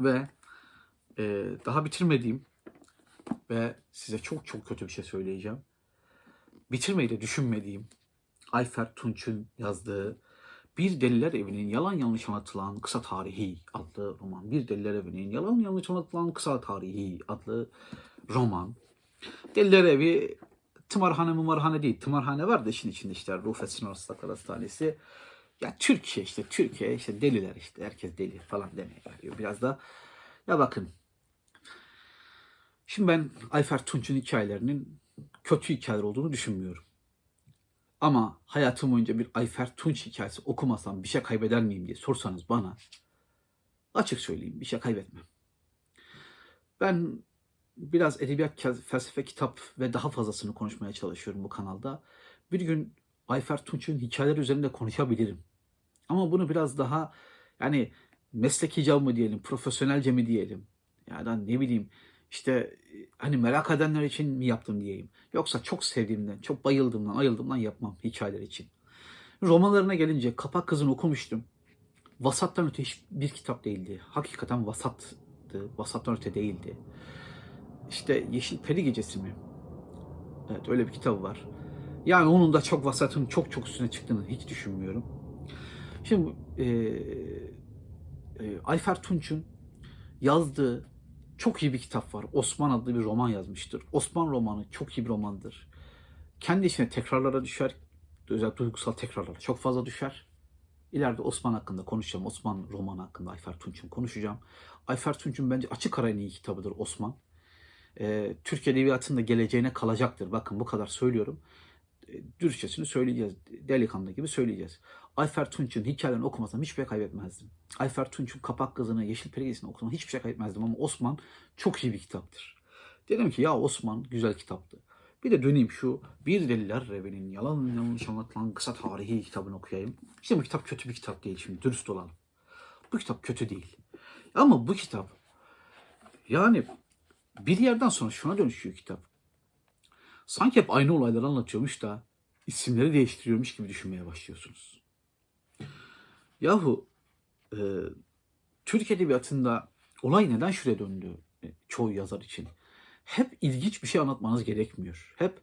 ve e, daha bitirmediğim ve size çok çok kötü bir şey söyleyeceğim. Bitirmeyi de düşünmediğim Ayfer Tunç'un yazdığı Bir Deliler Evi'nin Yalan Yanlış Anlatılan Kısa Tarihi adlı roman. Bir Deliler Evi'nin Yalan Yanlış Anlatılan Kısa Tarihi adlı roman. Deliler Evi tımarhane mımarhane değil. Tımarhane var da işin içinde işte Rufet Akıl Hastanesi. Ya Türkiye işte Türkiye işte deliler işte herkes deli falan demeye geliyor. Biraz da ya bakın şimdi ben Ayfer Tunç'un hikayelerinin kötü hikayeler olduğunu düşünmüyorum. Ama hayatım boyunca bir Ayfer Tunç hikayesi okumasam bir şey kaybeder miyim diye sorsanız bana açık söyleyeyim bir şey kaybetmem. Ben biraz edebiyat, felsefe, kitap ve daha fazlasını konuşmaya çalışıyorum bu kanalda. Bir gün Ayfer Tunç'un hikayeleri üzerinde konuşabilirim. Ama bunu biraz daha yani meslek icabı mı diyelim, profesyonelce mi diyelim? Ya da ne bileyim işte hani merak edenler için mi yaptım diyeyim. Yoksa çok sevdiğimden, çok bayıldığımdan, ayıldığımdan yapmam hikayeler için. Romanlarına gelince Kapak Kızı'nı okumuştum. Vasattan öte hiçbir kitap değildi. Hakikaten vasattı. Vasattan öte değildi. İşte Yeşil Peri Gecesi mi? Evet öyle bir kitabı var. Yani onun da çok vasatın çok çok üstüne çıktığını hiç düşünmüyorum. Şimdi e, e, Ayfer Tunç'un yazdığı çok iyi bir kitap var. Osman adlı bir roman yazmıştır. Osman romanı çok iyi bir romandır. Kendi içine tekrarlara düşer. Özellikle duygusal tekrarlara çok fazla düşer. İleride Osman hakkında konuşacağım. Osman romanı hakkında Ayfer Tunç'un konuşacağım. Ayfer Tunç'un bence açık ara en iyi kitabıdır Osman. Ee, Türk Edebiyatı'nda geleceğine kalacaktır. Bakın bu kadar söylüyorum. Dürüstçesini söyleyeceğiz. Delikanlı gibi söyleyeceğiz. Ayfer Tunç'un hikayelerini okumasam hiçbir şey kaybetmezdim. Ayfer Tunç'un Kapak Kızı'nı, Yeşil Periyesi'ni okusam hiçbir şey kaybetmezdim ama Osman çok iyi bir kitaptır. Dedim ki ya Osman güzel kitaptı. Bir de döneyim şu Bir Deliler Revi'nin yalan yanlış anlatılan kısa tarihi kitabını okuyayım. İşte bu kitap kötü bir kitap değil şimdi dürüst olalım. Bu kitap kötü değil. Ama bu kitap yani bir yerden sonra şuna dönüşüyor kitap. Sanki hep aynı olayları anlatıyormuş da isimleri değiştiriyormuş gibi düşünmeye başlıyorsunuz. Yahu e, Türk Edebiyatı'nda olay neden şuraya döndü e, çoğu yazar için? Hep ilginç bir şey anlatmanız gerekmiyor. Hep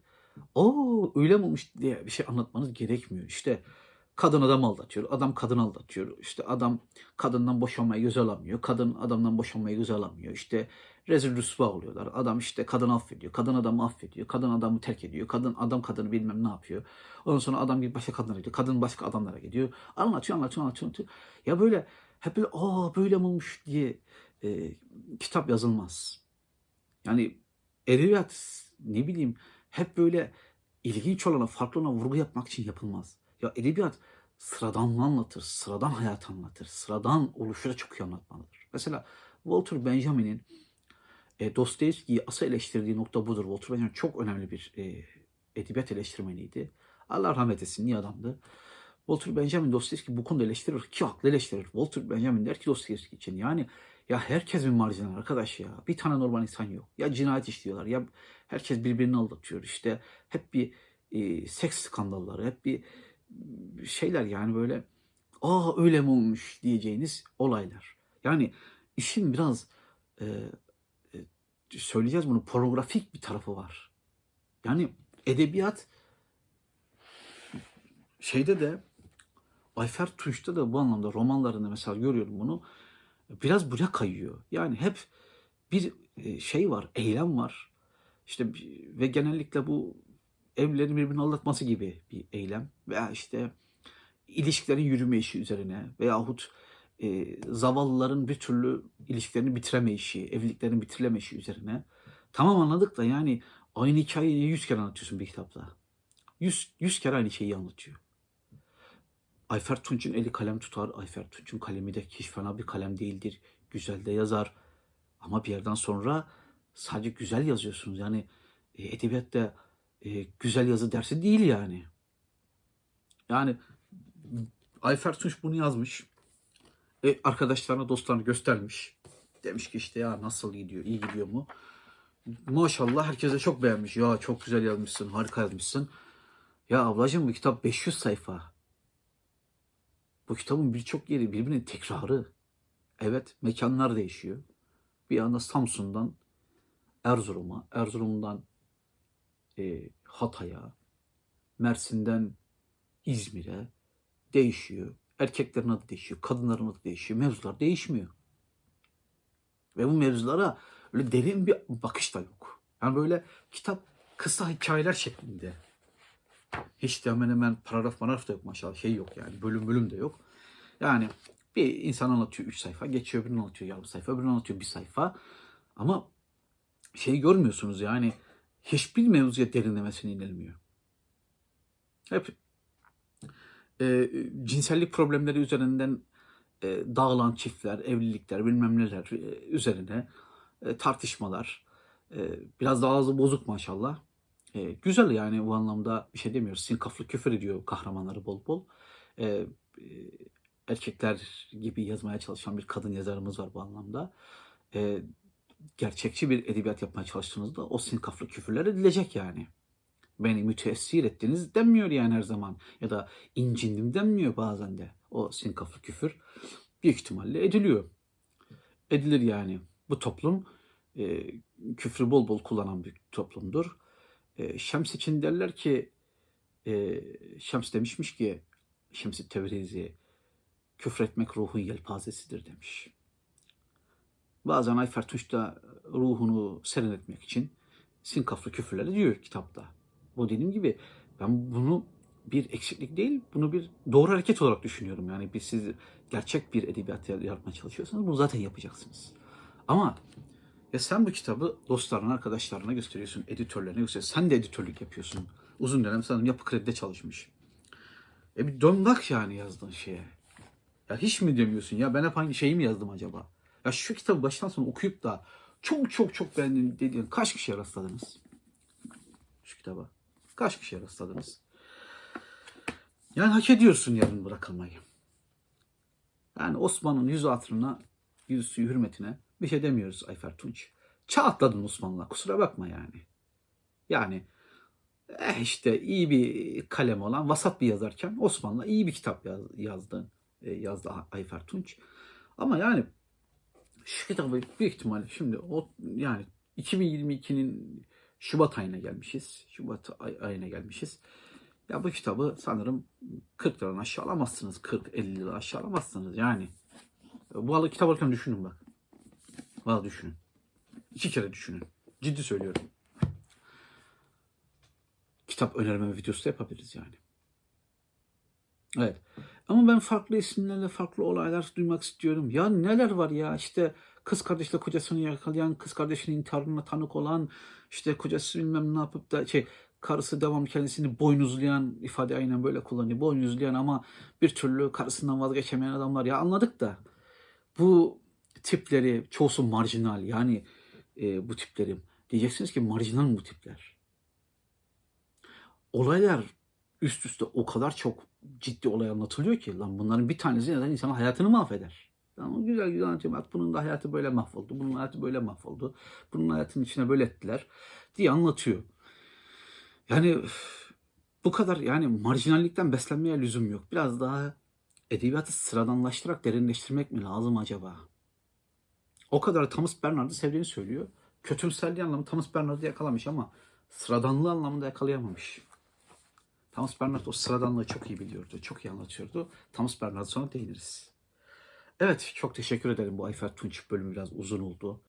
o öyle mi olmuş diye bir şey anlatmanız gerekmiyor. İşte kadın adam aldatıyor, adam kadın aldatıyor. İşte adam kadından boşanmayı göze alamıyor, kadın adamdan boşanmayı göze alamıyor. İşte rezil rüsva oluyorlar. Adam işte kadını affediyor, kadın adamı affediyor, kadın adamı terk ediyor, kadın adam kadını bilmem ne yapıyor. Ondan sonra adam bir başka kadınlara gidiyor, kadın başka adamlara gidiyor. Anlatıyor, anlatıyor, anlatıyor. anlatıyor. Ya böyle hep böyle aa böyle mi olmuş diye e, kitap yazılmaz. Yani edebiyat ne bileyim hep böyle ilginç olana, farklı olana vurgu yapmak için yapılmaz. Ya edebiyat sıradanlığı anlatır, sıradan hayat anlatır, sıradan oluşu da çok iyi anlatmalıdır. Mesela Walter Benjamin'in e, Dostoyevski'yi asıl eleştirdiği nokta budur. Walter Benjamin çok önemli bir e, edebiyat eleştirmeniydi. Allah rahmet etsin, iyi adamdı. Walter Benjamin Dostoyevski bu konuda eleştirir ki haklı eleştirir. Walter Benjamin der ki Dostoyevski için yani ya herkes bir marjinal arkadaş ya. Bir tane normal insan yok. Ya cinayet işliyorlar ya herkes birbirini aldatıyor. İşte hep bir e, seks skandalları, hep bir şeyler yani böyle aa öyle mi olmuş diyeceğiniz olaylar. Yani işin biraz e, söyleyeceğiz bunu pornografik bir tarafı var. Yani edebiyat şeyde de Ayfer Tunç'ta da bu anlamda romanlarında mesela görüyorum bunu biraz buraya kayıyor. Yani hep bir e, şey var, eylem var. İşte ve genellikle bu evlilerin birbirini aldatması gibi bir eylem veya işte ilişkilerin yürüme işi üzerine veyahut e, zavallıların bir türlü ilişkilerini bitiremeyişi, evliliklerini bitirileme üzerine. Tamam anladık da yani aynı hikayeyi yüz kere anlatıyorsun bir kitapta. Yüz, yüz kere aynı şeyi anlatıyor. Ayfer Tunç'un eli kalem tutar. Ayfer Tunç'un kalemi de hiç fena bir kalem değildir. Güzel de yazar. Ama bir yerden sonra sadece güzel yazıyorsunuz. Yani e, edebiyatta e, güzel yazı dersi değil yani. Yani Ayfer Tunç bunu yazmış. E, arkadaşlarına, dostlarına göstermiş. Demiş ki işte ya nasıl gidiyor, iyi gidiyor mu? Maşallah herkese çok beğenmiş. Ya çok güzel yazmışsın, harika yazmışsın. Ya ablacığım bu kitap 500 sayfa. Bu kitabın birçok yeri birbirinin tekrarı. Evet mekanlar değişiyor. Bir anda Samsun'dan Erzurum'a, Erzurum'dan e, Hatay'a, Mersin'den İzmir'e değişiyor. Erkeklerin adı değişiyor, kadınların adı değişiyor. Mevzular değişmiyor. Ve bu mevzulara öyle derin bir bakış da yok. Yani böyle kitap kısa hikayeler şeklinde. Hiç de hemen hemen paragraf paragraf da yok maşallah. Şey yok yani bölüm bölüm de yok. Yani bir insan anlatıyor 3 sayfa, geçiyor öbürünü anlatıyor yarım sayfa, öbürünü anlatıyor bir sayfa. Ama şey görmüyorsunuz yani hiçbir mevzuya derinlemesine inilmiyor. Hep e, cinsellik problemleri üzerinden e, dağılan çiftler, evlilikler, bilmem neler e, üzerine e, tartışmalar. E, biraz daha ağzı bozuk maşallah. E, güzel yani bu anlamda bir şey demiyoruz. Sinkaflı küfür ediyor kahramanları bol bol. E, e, erkekler gibi yazmaya çalışan bir kadın yazarımız var bu anlamda. E, gerçekçi bir edebiyat yapmaya çalıştığınızda o sinkaflı küfürler edilecek yani. Beni müteessir ettiniz denmiyor yani her zaman. Ya da incindim denmiyor bazen de. O sinkaflı küfür büyük ihtimalle ediliyor. Edilir yani. Bu toplum e, küfrü bol bol kullanan bir toplumdur. E, Şems için derler ki e, Şems demişmiş ki Şems-i Tebrizi küfretmek ruhun yelpazesidir demiş. Bazen Ayfer Tunç da ruhunu serinletmek için sinkaflı küfürler diyor kitapta. Bu dediğim gibi ben bunu bir eksiklik değil, bunu bir doğru hareket olarak düşünüyorum. Yani biz siz gerçek bir edebiyat yaratmaya çalışıyorsanız bunu zaten yapacaksınız. Ama ya sen bu kitabı dostlarına, arkadaşlarına gösteriyorsun, editörlerine gösteriyorsun. Sen de editörlük yapıyorsun. Uzun dönem sanırım yapı kredide çalışmış. E bir dön bak yani yazdığın şeye. Ya hiç mi demiyorsun ya ben hep aynı şeyi mi yazdım acaba? Ya şu kitabı baştan sona okuyup da çok çok çok beğendim dediğin kaç kişiye rastladınız? Şu kitaba. Kaç kişiye rastladınız? Yani hak ediyorsun yarın bırakılmayı. Yani Osman'ın yüzü hatırına, yüzü hürmetine bir şey demiyoruz Ayfer Tunç. Çağ atladın Osman'la kusura bakma yani. Yani eh işte iyi bir kalem olan vasat bir yazarken Osman'la iyi bir kitap yaz, yazdı, e, yazdı Ayfer Tunç. Ama yani şu kitabı büyük ihtimalle şimdi o yani 2022'nin Şubat ayına gelmişiz. Şubat ay, ayına gelmişiz. Ya bu kitabı sanırım 40 liradan aşağı alamazsınız. 40-50 lira aşağı alamazsınız yani. Bu alı kitap alırken düşünün bak. Valla düşünün. İki kere düşünün. Ciddi söylüyorum. Kitap önerme videosu da yapabiliriz yani. Evet. Ama ben farklı isimlerle farklı olaylar duymak istiyorum. Ya neler var ya işte kız kardeşle kocasını yakalayan, kız kardeşinin intiharına tanık olan, işte kocası bilmem ne yapıp da şey karısı devam kendisini boynuzlayan ifade aynen böyle kullanıyor. Boynuzlayan ama bir türlü karısından vazgeçemeyen adamlar. Ya anladık da bu tipleri çoğusu marjinal yani e, bu tipleri diyeceksiniz ki marjinal bu tipler? Olaylar üst üste o kadar çok ciddi olay anlatılıyor ki lan bunların bir tanesi neden insanın hayatını mahveder. Tamam güzel güzel anlatıyorum. Bak bunun da hayatı böyle mahvoldu. Bunun hayatı böyle mahvoldu. Bunun hayatının içine böyle ettiler diye anlatıyor. Yani bu kadar yani marjinallikten beslenmeye lüzum yok. Biraz daha edebiyatı sıradanlaştırarak derinleştirmek mi lazım acaba? O kadar Thomas Bernard'ı sevdiğini söylüyor. Kötümserliği anlamı Thomas Bernard'ı yakalamış ama sıradanlığı anlamında yakalayamamış. Thomas Bernard o sıradanlığı çok iyi biliyordu. Çok iyi anlatıyordu. Thomas Bernard'a sonra değiniriz. Evet çok teşekkür ederim. Bu Ayfer Tunç bölümü biraz uzun oldu.